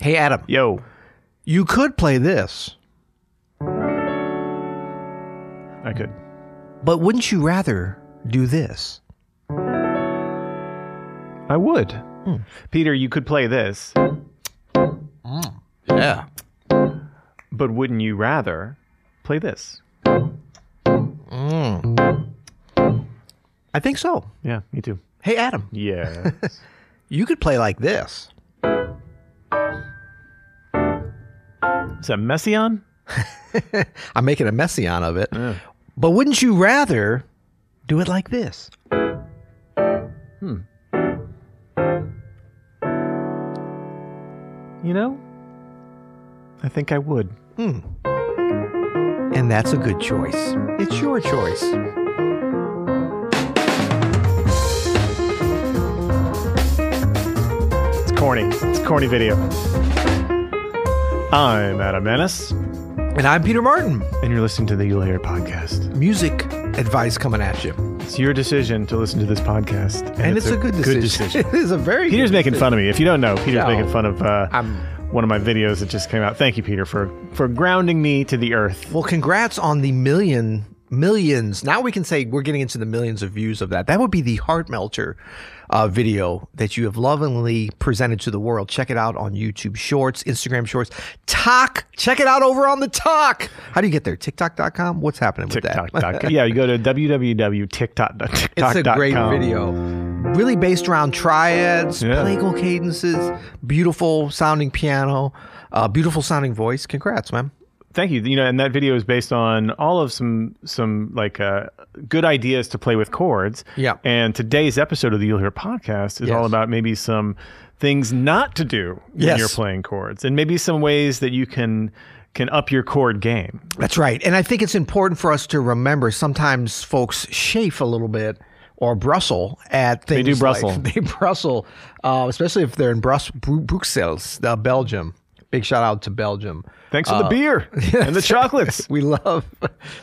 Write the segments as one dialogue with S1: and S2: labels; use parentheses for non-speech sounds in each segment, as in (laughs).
S1: Hey, Adam,
S2: Yo.
S1: you could play this,
S2: I could.
S1: but wouldn't you rather do this?
S2: I would. Hmm. Peter, you could play this, hmm.
S1: Yeah.
S2: but wouldn't you rather play this? Hmm.
S1: I think so.
S2: Yeah, me too.
S1: Hey, Adam,
S2: Yeah. (laughs)
S1: you could play like this.
S2: Is that Messiaen? (laughs)
S1: I'm making a messian of it. But wouldn't you rather do it like this? Hmm.
S2: You know, I think I would. Hmm.
S1: And that's a good choice. It's your choice.
S2: It's corny. It's a corny video. I'm Adam Maness,
S1: And I'm Peter Martin.
S2: and you're listening to the You'll Hear podcast.
S1: Music advice coming at you.
S2: It's your decision to listen to this podcast, and,
S1: And, it's, a, good decision. (laughs) it is a very
S2: Peter's
S1: good
S2: making fun of me. If you don't know, Peter's
S1: No.
S2: making fun of uh,
S1: I'm-
S2: one of my videos that just came out. Thank you, Peter, for for grounding me to the earth.
S1: Well, congrats on the million millions. Now we can say we're getting into the millions of views of that. That would be the heart melter uh, video that you have lovingly presented to the world. Check it out on YouTube Shorts, Instagram Shorts, Talk. Check it out over on the Talk. How do you get there? TikTok.com. What's happening with that?
S2: TikTok. (laughs) yeah, you go to www.tiktok.com.
S1: It's a great video. Really based around triads,
S2: Yeah.
S1: plagal cadences, beautiful sounding piano, uh, beautiful sounding voice. Congrats, man.
S2: Thank you. You know, and that video is based on all of some some like uh, good ideas to play with chords.
S1: Yeah.
S2: And today's episode of the You'll Hear podcast is
S1: Yes.
S2: all about maybe some things not to do when
S1: Yes.
S2: you're playing chords, and maybe some ways that you can can up your chord game.
S1: That's right. And I think it's important for us to remember sometimes folks chafe a little bit or bristle at things.
S2: They do
S1: like-
S2: bristle. (laughs)
S1: they bristle, uh, especially if they're in Brus- Bru- Bruxelles, uh, Belgium. Big shout out to Belgium.
S2: Thanks for the beer (laughs) and the chocolates. (laughs)
S1: We love.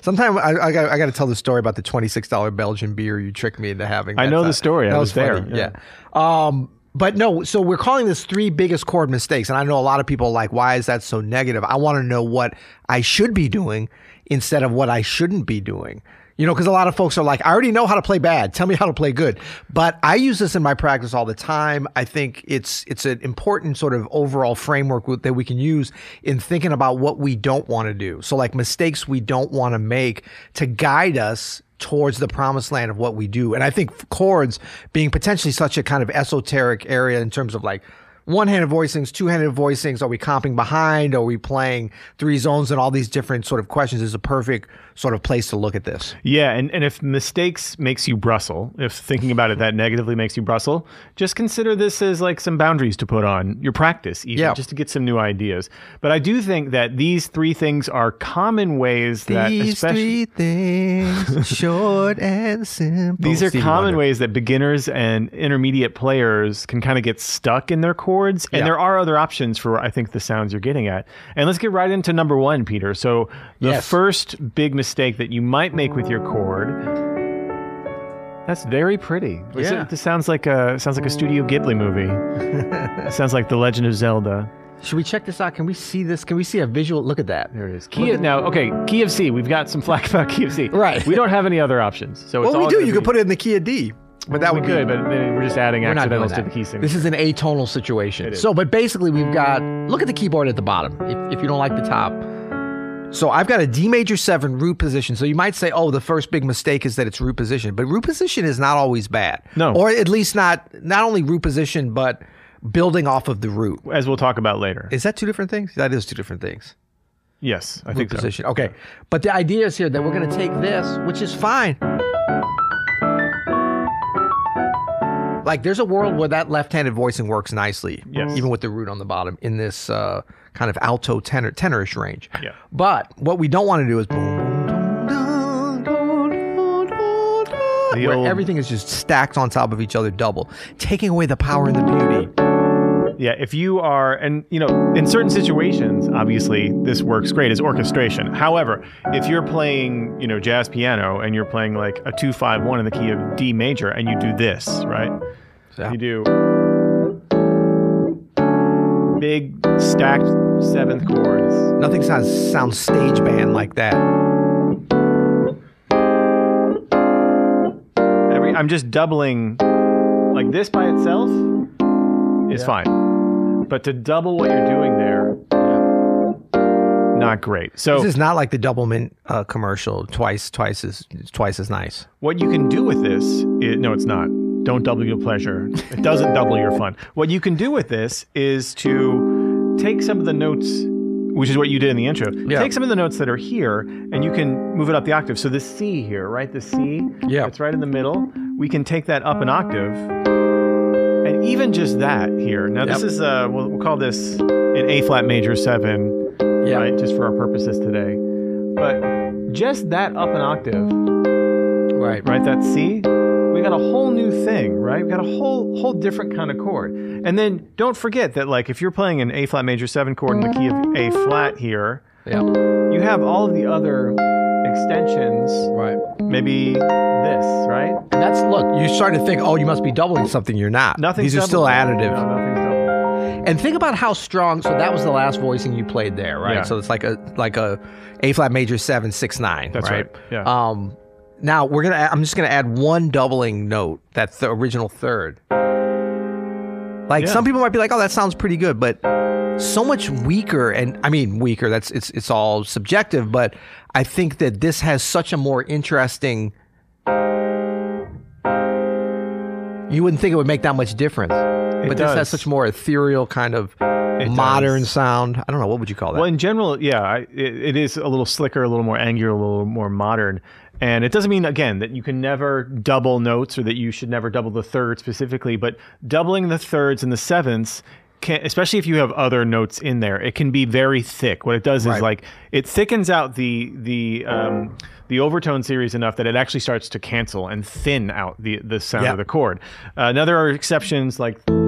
S1: Sometimes I, I got I got to tell the story about the twenty six dollar Belgian beer you tricked me into having.
S2: I know the
S1: not-
S2: story. I
S1: that
S2: was there.
S1: funny. Yeah. Um. But no, so we're calling this three biggest chord mistakes, and I know a lot of people are like, why is that so negative? I want to know what I should be doing instead of what I shouldn't be doing. You know, because a lot of folks are like, I already know how to play bad. Tell me how to play good. But I use this in my practice all the time. I think it's it's an important sort of overall framework that we can use in thinking about what we don't want to do. So like mistakes we don't want to make to guide us towards the promised land of what we do. And I think chords being potentially such a kind of esoteric area in terms of like one-handed voicings, two-handed voicings, are we comping behind? Are we playing three zones and all these different sort of questions is a perfect sort of place to look at this.
S2: Yeah, and, and if mistakes makes you bristle, if thinking about it that negatively makes you bristle, just consider this as like some boundaries to put on your practice, even
S1: Yeah.
S2: just to get some new ideas. But I do think that these three things are common ways that
S1: These
S2: especially
S1: three things, (laughs) short and simple.
S2: these are
S1: Stevie
S2: common
S1: Wonder.
S2: ways that beginners and intermediate players can kind of get stuck in their chords. And
S1: Yeah.
S2: there are other options for, I think, the sounds you're getting at. And let's get right into number one, Peter. So, the
S1: Yes.
S2: first big mistake that you might make with your chord. That's very pretty. This-
S1: Yeah.
S2: This sounds like a sounds like a Studio Ghibli movie. It (laughs) sounds like The Legend of Zelda.
S1: Should we check this out? Can we see this? Can we see a visual? Look at that.
S2: There it is. Key of, now, okay, key of C. We've got some flack about key of C.
S1: Right.
S2: We don't have any other options. So it's
S1: Well, we do. You
S2: be-
S1: could put it in the key of D. But that
S2: we
S1: would
S2: could,
S1: be,
S2: but we're just adding
S1: We're
S2: accidentals to the key signature.
S1: This is an atonal situation. So, but basically, we've got look at the keyboard at the bottom. If, if you don't like the top, so I've got a D major seven root position. So you might say, oh, the first big mistake is that it's root position, but root position is not always bad.
S2: No.
S1: or at least not not only root position, but building off of the root.
S2: as we'll talk about later.
S1: Is that two different things? That is two different things.
S2: yes, I
S1: Root
S2: think so.
S1: position. Okay, but the idea is here that we're going to take this, which is fine. Like there's a world where that left-handed voicing works nicely,
S2: Yes.
S1: even with the root on the bottom in this uh, kind of alto tenor tenorish range.
S2: Yeah.
S1: But what we don't want to do is boom, boom, where
S2: old-
S1: everything is just stacked on top of each other, double, taking away the power and the beauty.
S2: Yeah, if you are, and you know, in certain situations, obviously this works great as orchestration. However, if you're playing, you know, jazz piano and you're playing like a two five one in the key of D major, and you do this, right?
S1: Yeah.
S2: You do. big stacked seventh chords.
S1: Nothing sounds sounds stage band like that.
S2: Every I'm just doubling like this by itself is
S1: Yeah.
S2: fine. But to double what you're doing there, not great. So
S1: This is not like the Doublemint uh, commercial. Twice, twice as twice as nice.
S2: What you can do with this is, no, it's not. Don't double your pleasure. It doesn't (laughs) double your fun. What you can do with this is to take some of the notes, which is what you did in the intro.
S1: Yeah.
S2: Take some of the notes that are here and you can move it up the octave. So the C here, right? The C,
S1: Yeah.
S2: it's right in the middle. We can take that up an octave. Even just that here. Now, this is, uh, we'll, we'll call this an A flat major seven,
S1: Yeah.
S2: right? Just for our purposes today. But just that up an octave
S1: Right.
S2: right? That C, we got a whole new thing, right? We got a whole whole different kind of chord. And then don't forget that like if you're playing an A flat major seven chord in the key of A flat here,
S1: Yeah.
S2: you have all of the other extensions.
S1: Right.
S2: Maybe this, right?
S1: And that's look. You start to think, oh, you must be doubling something. You're not.
S2: Nothing's
S1: These are still additive.
S2: No, nothing's.
S1: And think about how strong. So that was the last voicing you played there, right?
S2: Yeah.
S1: So it's like a like a A flat major seven six nine.
S2: That's right. Yeah.
S1: Um, now we're gonna. I'm just gonna add one doubling note. That's the original third. Like
S2: Yeah.
S1: some people might be like, oh, that sounds pretty good, but so much weaker. And I mean weaker. That's it's it's all subjective, but I think that this has such a more interesting. You wouldn't think it would make that much difference, but this has such more ethereal kind of
S2: It
S1: modern
S2: does.
S1: sound. I don't know what would you call that.
S2: Well, in general, yeah, I, it, it is a little slicker, a little more angular, a little more modern. And it doesn't mean, again, that you can never double notes or that you should never double the third specifically, but doubling the thirds and the sevenths, can, especially if you have other notes in there, it can be very thick. What it does
S1: Right.
S2: is like it thickens out the the um, the overtone series enough that it actually starts to cancel and thin out the the sound
S1: Yep.
S2: of the chord. Uh, now there are exceptions like you know the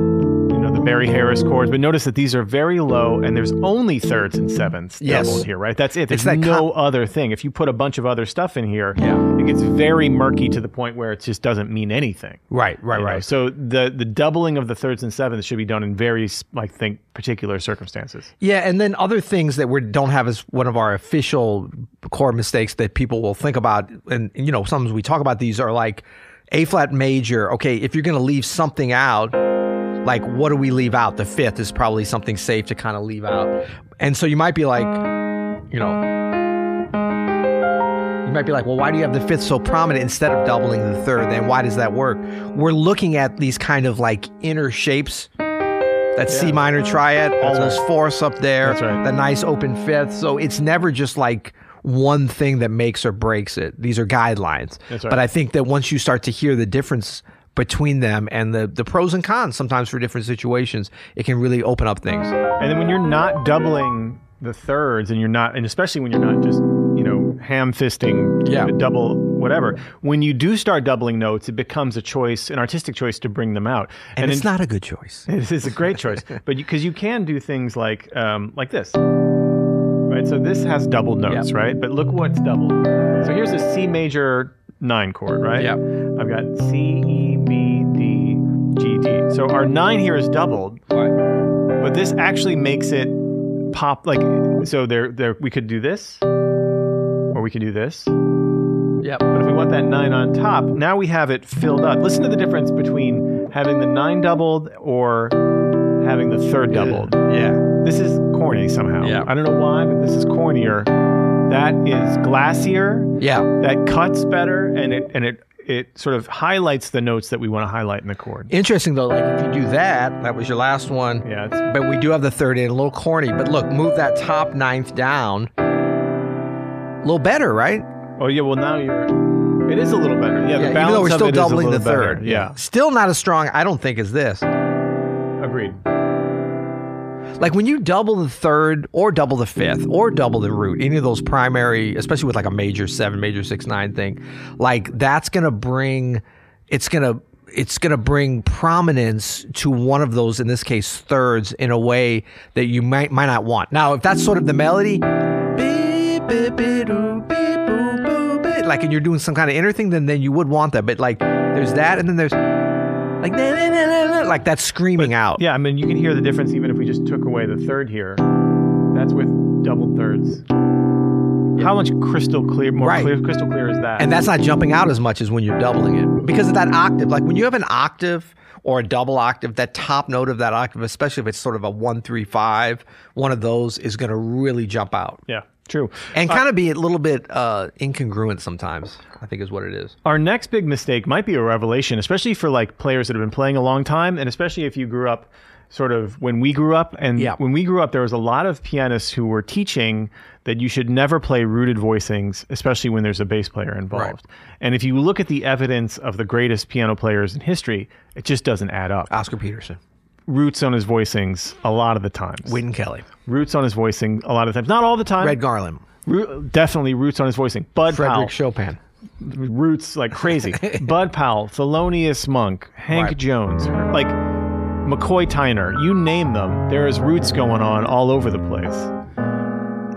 S2: Barry Harris chords, but notice that these are very low and there's only thirds and sevenths
S1: Yes.
S2: doubled here, right? That's it. There's
S1: that
S2: no
S1: com-
S2: other thing. If you put a bunch of other stuff in here,
S1: Yeah.
S2: it gets very murky to the point where it just doesn't mean anything.
S1: right, right,
S2: you know?
S1: right.
S2: So the the doubling of the thirds and sevenths should be done in very I think particular circumstances.
S1: Yeah, and then other things that we don't have as one of our official core mistakes that people will think about, and you know, sometimes we talk about these are like A flat major. Okay, if you're going to leave something out, like what do we leave out? The fifth is probably something safe to kind of leave out, and so you might be like, you know. You might be like, well, why do you have the fifth so prominent instead of doubling the third? Then why does that work? We're looking at these kind of like inner shapes. That C minor triad, all
S2: That's
S1: those fourths up there,
S2: That's right.
S1: the nice open fifth. So it's never just like one thing that makes or breaks it. These are guidelines.
S2: That's right.
S1: But I think that once you start to hear the difference between them and the, the pros and cons sometimes for different situations, it can really open up things.
S2: And then when you're not doubling the thirds and you're not and especially when you're not just, you know, ham fisting
S1: Yeah.
S2: double whatever, when you do start doubling notes, it becomes a choice, an artistic choice to bring them out.
S1: And, it's
S2: in-
S1: not a good choice. (laughs)
S2: It is a great choice, (laughs) but because you, can do things like um, like this, right? So this has doubled notes,
S1: Yep.
S2: right? But look what's doubled. So here's a C major nine chord, right?
S1: Yeah.
S2: I've got C, E, B, D, G, D. So our nine here is doubled, but this actually makes it pop like so. There, there. We could do this, or we could do this.
S1: Yep.
S2: But if we want that nine on top, now we have it filled up. Listen to the difference between having the nine doubled or having the third doubled.
S1: Yeah.
S2: This is corny somehow.
S1: Yeah.
S2: I don't know why, but this is cornier. That is glassier.
S1: Yeah.
S2: That cuts better, and it and it it sort of highlights the notes that we want to highlight in the chord.
S1: Interesting though, like if you do that, that was your last one.
S2: Yeah, it's,
S1: But we do have the third in, a little corny. But look, move that top ninth down. A little better, right?
S2: oh yeah. Well, now you're. It is a little better. Yeah, the
S1: even
S2: balance
S1: though we're still
S2: it is a
S1: doubling the
S2: little better.
S1: third.
S2: Yeah,
S1: Still not as strong, I don't think, as this.
S2: agreed.
S1: Like when you double the third or double the fifth or double the root, any of those primary, especially with like a major seven, major six, nine thing, like that's gonna bring it's gonna it's gonna bring prominence to one of those, in this case, thirds in a way that you might might not want. Now, if that's sort of the melody, like and you're doing some kind of inner thing, then then you would want that. But like there's that and then there's like like that's screaming out.
S2: Yeah, I mean, you can hear the difference even if we just took away the third here, that's with doubled thirds. How much crystal clear, more
S1: Right.
S2: clear, crystal clear is that?
S1: And that's not jumping out as much as when you're doubling it because of that octave. Like when you have an octave or a double octave, that top note of that octave, especially if it's sort of a one, three, five, one of those is going to really jump out
S2: yeah, true.
S1: and kind of be a little bit uh, incongruent sometimes. I think is what it is.
S2: Our next big mistake might be a revelation, especially for like players that have been playing a long time, and especially if you grew up sort of when we grew up. And
S1: Yeah.
S2: when we grew up, there was a lot of pianists who were teaching that you should never play rooted voicings, especially when there's a bass player involved.
S1: Right.
S2: And if you look at the evidence of the greatest piano players in history, it just doesn't add up.
S1: Oscar Peterson,
S2: Roots on his voicings a lot of the times.
S1: Wynton Kelly,
S2: Roots on his voicing a lot of times. Not all the time.
S1: Red Garland,
S2: Root, definitely roots on his voicing. Bud
S1: Frederick
S2: Powell.
S1: Chopin.
S2: roots like crazy. (laughs) Bud Powell, Thelonious Monk, Hank
S1: Right.
S2: Jones, like McCoy Tyner, you name them, there is roots going on all over the place.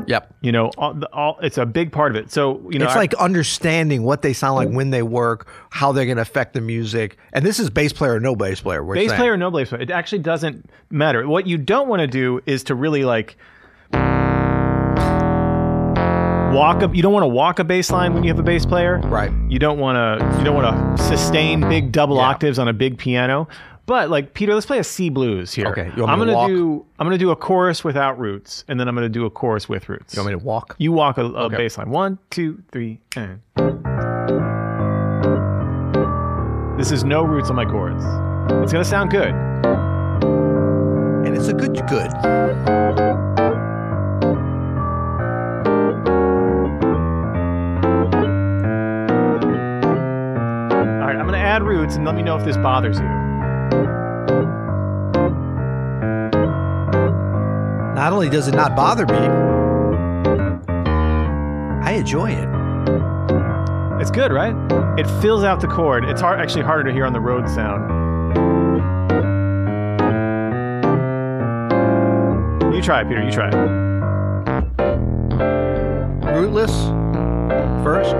S1: Yep.
S2: You know, all, all it's a big part of it. So you know,
S1: it's
S2: I-
S1: like understanding what they sound like mm. when they work, how they're going to affect the music. And this is bass player or no bass player. we're
S2: bass
S1: saying.
S2: player, or no bass player. It actually doesn't matter. What you don't want to do is to really like walk up. You don't want to walk a bass line when you have a bass player.
S1: Right.
S2: You don't want to. You don't want to sustain big double
S1: Yeah.
S2: octaves on a big piano. But like Peter, let's play a C blues here.
S1: Okay, you want me
S2: I'm
S1: to
S2: gonna
S1: walk?
S2: do. I'm gonna do a chorus without roots, and then I'm gonna do a chorus with roots.
S1: You want me to walk?
S2: You walk a, a bass line. One, two, three, and. This is no roots on my chords. It's gonna sound good.
S1: And it's a good, good.
S2: All right, I'm gonna add roots and let me know if this bothers you.
S1: Only does it not bother me, I enjoy it.
S2: It's good, right? It fills out the chord. It's hard, actually harder to hear on the road sound. You try it, Peter. You try it.
S1: Rootless first.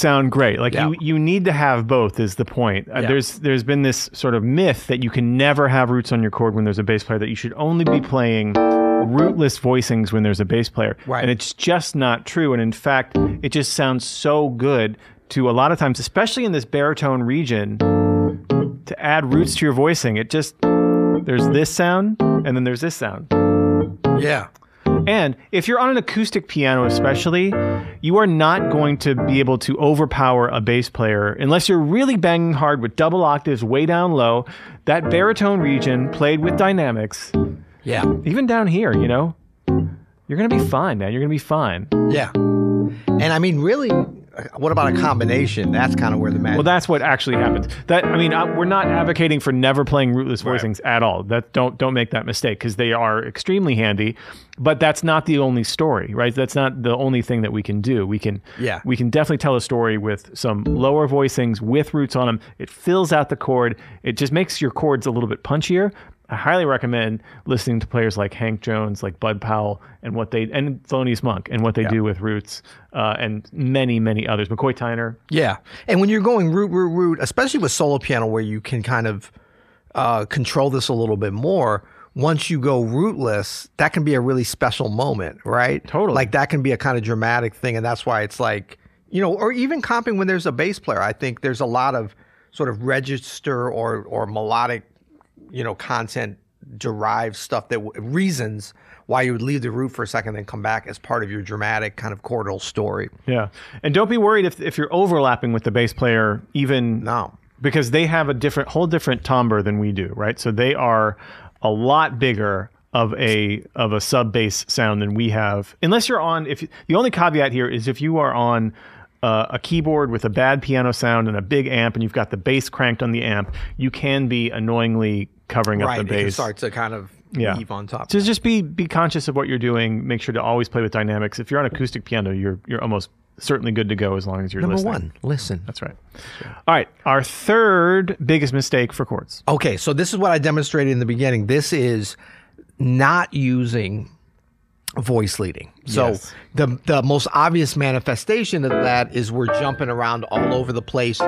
S2: Sound great. Like
S1: Yeah.
S2: you, you need to have both. Is the point? Uh,
S1: Yeah.
S2: there's there's been this sort of myth that you can never have roots on your chord when there's a bass player. That you should only be playing rootless voicings when there's a bass player.
S1: Right.
S2: And it's just not true. And in fact, it just sounds so good to a lot of times, especially in this baritone region, to add roots to your voicing. It just there's this sound and then there's this sound.
S1: Yeah.
S2: And if you're on an acoustic piano, especially, you are not going to be able to overpower a bass player unless you're really banging hard with double octaves way down low. That baritone region played with dynamics,
S1: Yeah.
S2: even down here, you know, you're going to be fine, man. You're going to be fine.
S1: Yeah. And I mean, really, what about a combination? That's kind of where the magic.
S2: Well, that's what actually happens. That I mean, I, we're not advocating for never playing rootless voicings at all. That don't don't make that mistake because they are extremely handy. But that's not the only story, right? That's not the only thing that we can do. We can
S1: Yeah.
S2: we can definitely tell a story with some lower voicings with roots on them. It fills out the chord. It just makes your chords a little bit punchier. I highly recommend listening to players like Hank Jones, like Bud Powell, and what they and Thelonious Monk and what they do with roots, uh, and many many others. McCoy Tyner,
S1: Yeah. And when you're going root, root, root, especially with solo piano where you can kind of uh, control this a little bit more, once you go rootless, that can be a really special moment, right?
S2: Totally.
S1: Like that can be a kind of dramatic thing. And that's why it's like, you know, or even comping when there's a bass player. I think there's a lot of sort of register or, or melodic, you know, content derived stuff that w- reasons why you would leave the root for a second then come back as part of your dramatic kind of chordal story.
S2: Yeah, and don't be worried if if you're overlapping with the bass player, even
S1: No.
S2: because they have a different, whole different timbre than we do, right? So they are a lot bigger, of a of a sub bass sound than we have. Unless you're on if the only caveat here is if you are on uh, a keyboard with a bad piano sound and a big amp and you've got the bass cranked on the amp, you can be annoyingly covering up
S1: right.
S2: the
S1: It can
S2: bass.
S1: start to kind of
S2: Yeah.
S1: heave on top.
S2: So just be be conscious of what you're doing. Make sure to always play with dynamics. If you're on acoustic piano, you're you're almost certainly good to go as long as you're
S1: Number
S2: listening.
S1: one, listen.
S2: That's right. All right. Our third biggest mistake for chords.
S1: Okay, so this is what I demonstrated in the beginning. This is not using voice leading. So
S2: Yes.
S1: the the most obvious manifestation of that is we're jumping around all over the place,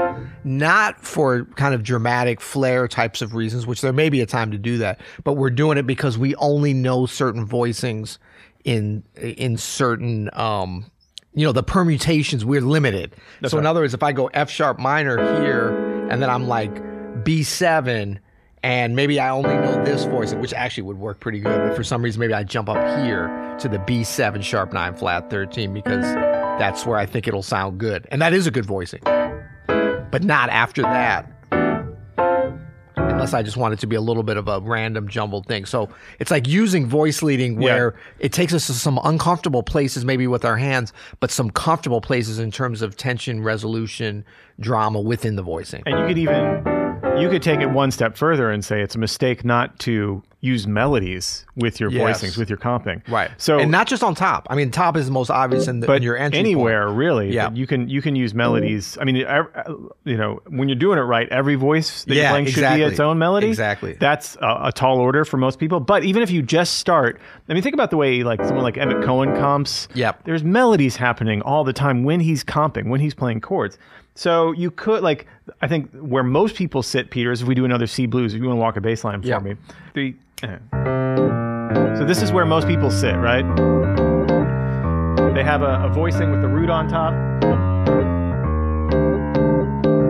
S1: not for kind of dramatic flair types of reasons, which there may be a time to do that, but we're doing it because we only know certain voicings in in certain um you know the permutations we're limited. so in other words, if I go F sharp minor here and then I'm like B7 and maybe I only know this voice, which actually would work pretty good. But for some reason, maybe I jump up here to the B7 sharp 9 flat 13 because that's where I think it'll sound good. And that is a good voicing. But not after that. Unless I just want it to be a little bit of a random jumbled thing. So it's like using voice leading where it takes us to some uncomfortable places, maybe with our hands, but some comfortable places in terms of tension, resolution, drama within the voicing.
S2: And you could even you could take it one step further and say it's a mistake not to use melodies with your
S1: Yes.
S2: voicings, with your comping.
S1: Right.
S2: So
S1: and not just on top. I mean, top is the most obvious in, the,
S2: but
S1: in your entry
S2: anywhere
S1: point.
S2: really
S1: Yeah.
S2: you can you can use melodies i mean uh, you know when you're doing it right every voice that you're
S1: Yeah,
S2: playing should
S1: exactly.
S2: be its own melody
S1: Exactly.
S2: that's a, a tall order for most people but even if you just start i mean think about the way like someone like emmett cohen comps
S1: Yep.
S2: there's melodies happening all the time when he's comping when he's playing chords so you could like i think where most people sit peter is if we do another c blues if you want to walk a bass line for
S1: Yep.
S2: me three eh. so this is where most people sit right they have a, a voicing with the root on top.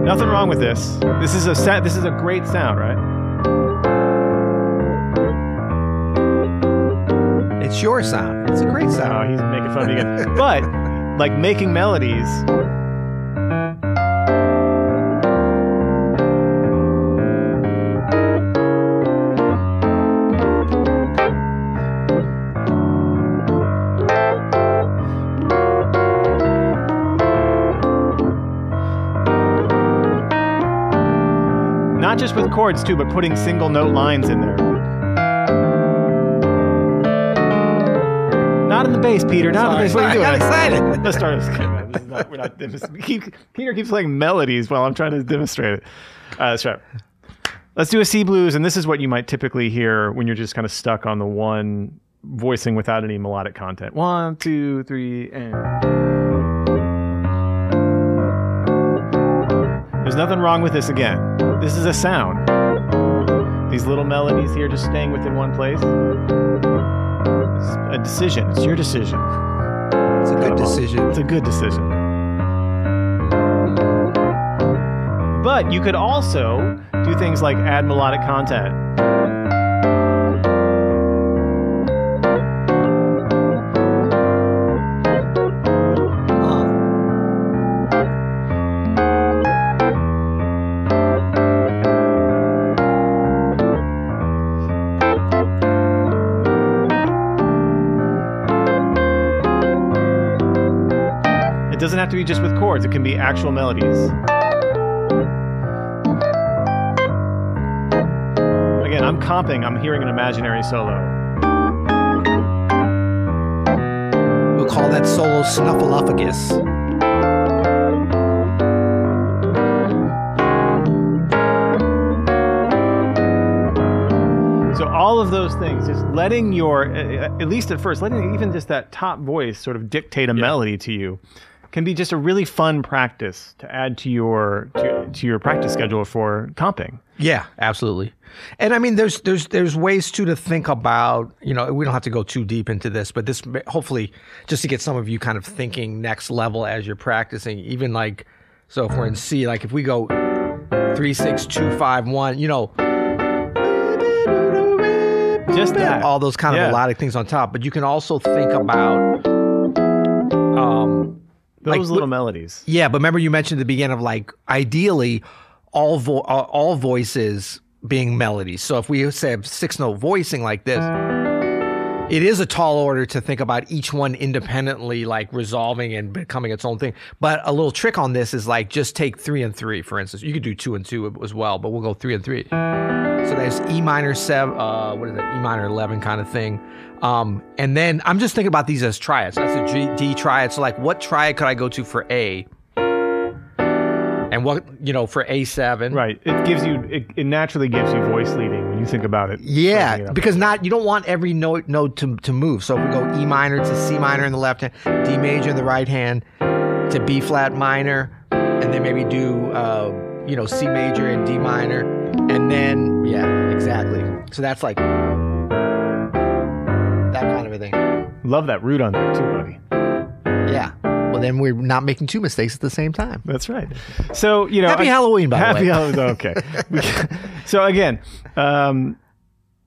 S2: Nothing wrong with this. This is a set. This is a great sound, right?
S1: It's your sound. It's a great sound.
S2: Oh, he's making fun of me again. But like making melodies. Just with chords too, but putting single note lines in there. Not in the bass, Peter. Not in the bass. What are you doing? (laughs)
S1: I got excited.
S2: Let's start this This is not, we're not keep, Peter keeps playing melodies while I'm trying to demonstrate it. Uh, that's right. Let's do a C blues, and this is what you might typically hear when you're just kind of stuck on the one voicing without any melodic content. One, two, three, and. There's nothing wrong with this again. This is a sound. These little melodies here just staying within one place. It's a decision. It's your decision.
S1: It's a good decision.
S2: It's a good decision. But you could also do things like add melodic content. Have to be just with chords, it can be actual melodies. Again, I'm comping, I'm hearing an imaginary solo.
S1: We'll call that solo snuffleupagus.
S2: So all of those things, just letting your, uh, at least at first, letting even just that top voice sort of dictate a melody to you, can be just a really fun practice to add to your to, to your practice schedule for comping.
S1: Yeah, absolutely. And I mean, there's there's there's ways too to think about. You know, we don't have to go too deep into this, but this hopefully just to get some of you kind of thinking next level as you're practicing. Even like, so if we're in C, like if we go three six two five one, you know,
S2: Just that.
S1: all those kind of
S2: Yeah.
S1: melodic things on top. But you can also think about, um,
S2: Those
S1: like,
S2: little melodies.
S1: yeah, but remember you mentioned at the beginning of like ideally all vo- all all voices being melodies. So if we say have six note voicing like this, it is a tall order to think about each one independently, like resolving and becoming its own thing. But a little trick on this is like just take three and three, for instance. You could do two and two as well, but we'll go three and three. So there's E minor seven, uh, what is it? E minor eleven kind of thing. Um, and then I'm just thinking about these as triads. That's a G, D triad. So like, what triad could I go to for A? And what you know for A seven?
S2: Right. It gives you. It, it naturally gives you voice leading when you think about it. breaking it
S1: Yeah, because not you don't want every note note to, to move. So if we go E minor to C minor in the left hand, D major in the right hand, to B flat minor, and then maybe do uh, you know C major and D minor, and then yeah, exactly. So that's like that kind of a thing.
S2: love that root on there too, buddy.
S1: Well, then we're not making two mistakes at the same time.
S2: That's right. So you know,
S1: Happy
S2: I-
S1: Halloween, by the
S2: happy
S1: way.
S2: Halloween. (laughs) Okay. so again, um,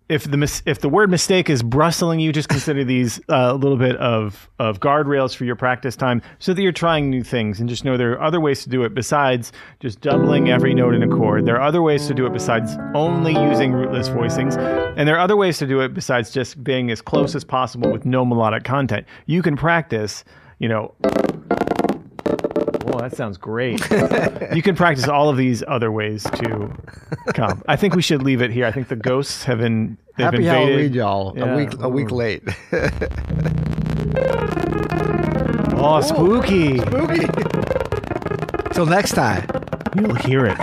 S2: if the mis- if the word mistake is brustling you, just consider these uh, a little bit of of guardrails for your practice time, so that you're trying new things, and just know there are other ways to do it besides just doubling every note in a chord. There are other ways to do it besides only using rootless voicings, and there are other ways to do it besides just being as close as possible with no melodic content. You can practice, you know, that sounds great. you can practice all of these other ways to come. I think we should leave it here. I think the ghosts have been they've
S1: Happy
S2: invaded.
S1: Halloween, y'all.
S2: Yeah.
S1: A week a week late. (laughs)
S2: Oh, spooky!
S1: Spooky. Till next time.
S2: You'll hear it.